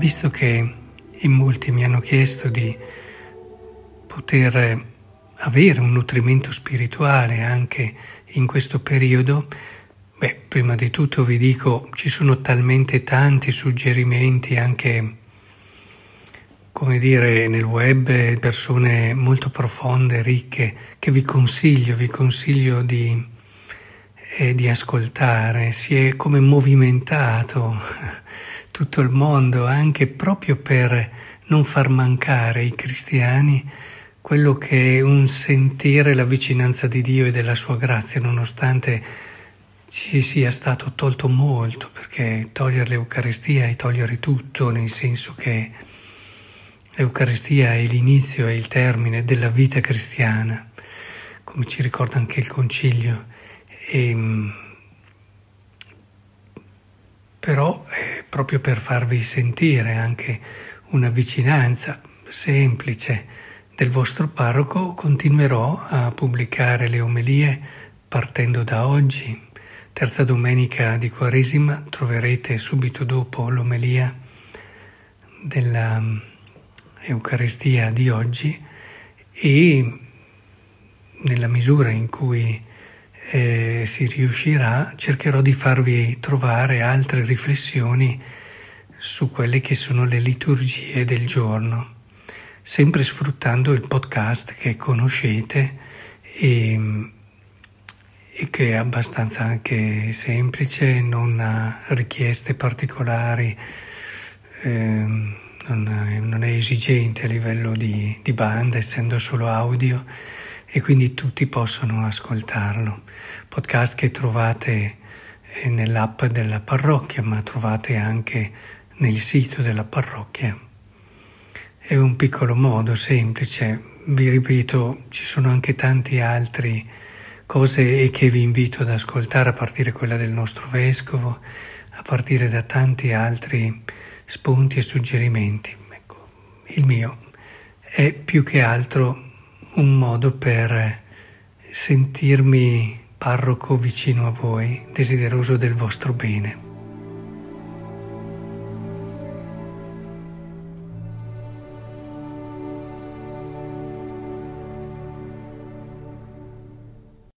visto che in molti mi hanno chiesto di poter avere un nutrimento spirituale anche in questo periodo, beh, prima di tutto vi dico, ci sono talmente tanti suggerimenti anche come dire, nel web persone molto profonde, ricche, che vi consiglio, vi consiglio di, eh, di ascoltare. Si è come movimentato tutto il mondo anche proprio per non far mancare ai cristiani quello che è un sentire la vicinanza di Dio e della sua grazia, nonostante ci sia stato tolto molto, perché togliere l'Eucaristia è togliere tutto, nel senso che L'Eucaristia è l'inizio e il termine della vita cristiana, come ci ricorda anche il Concilio. E, ehm, però è proprio per farvi sentire anche una vicinanza semplice del vostro parroco, continuerò a pubblicare le omelie partendo da oggi. Terza domenica di Quaresima troverete subito dopo l'omelia della Eucaristia di oggi e nella misura in cui eh, si riuscirà cercherò di farvi trovare altre riflessioni su quelle che sono le liturgie del giorno, sempre sfruttando il podcast che conoscete e, e che è abbastanza anche semplice, non ha richieste particolari. Eh, non non è esigente a livello di, di banda, essendo solo audio e quindi tutti possono ascoltarlo. Podcast che trovate eh, nell'app della parrocchia, ma trovate anche nel sito della parrocchia. È un piccolo modo semplice, vi ripeto, ci sono anche tanti altri cose che vi invito ad ascoltare, a partire quella del nostro vescovo, a partire da tanti altri spunti e suggerimenti. Ecco, il mio è più che altro un modo per sentirmi parroco vicino a voi, desideroso del vostro bene.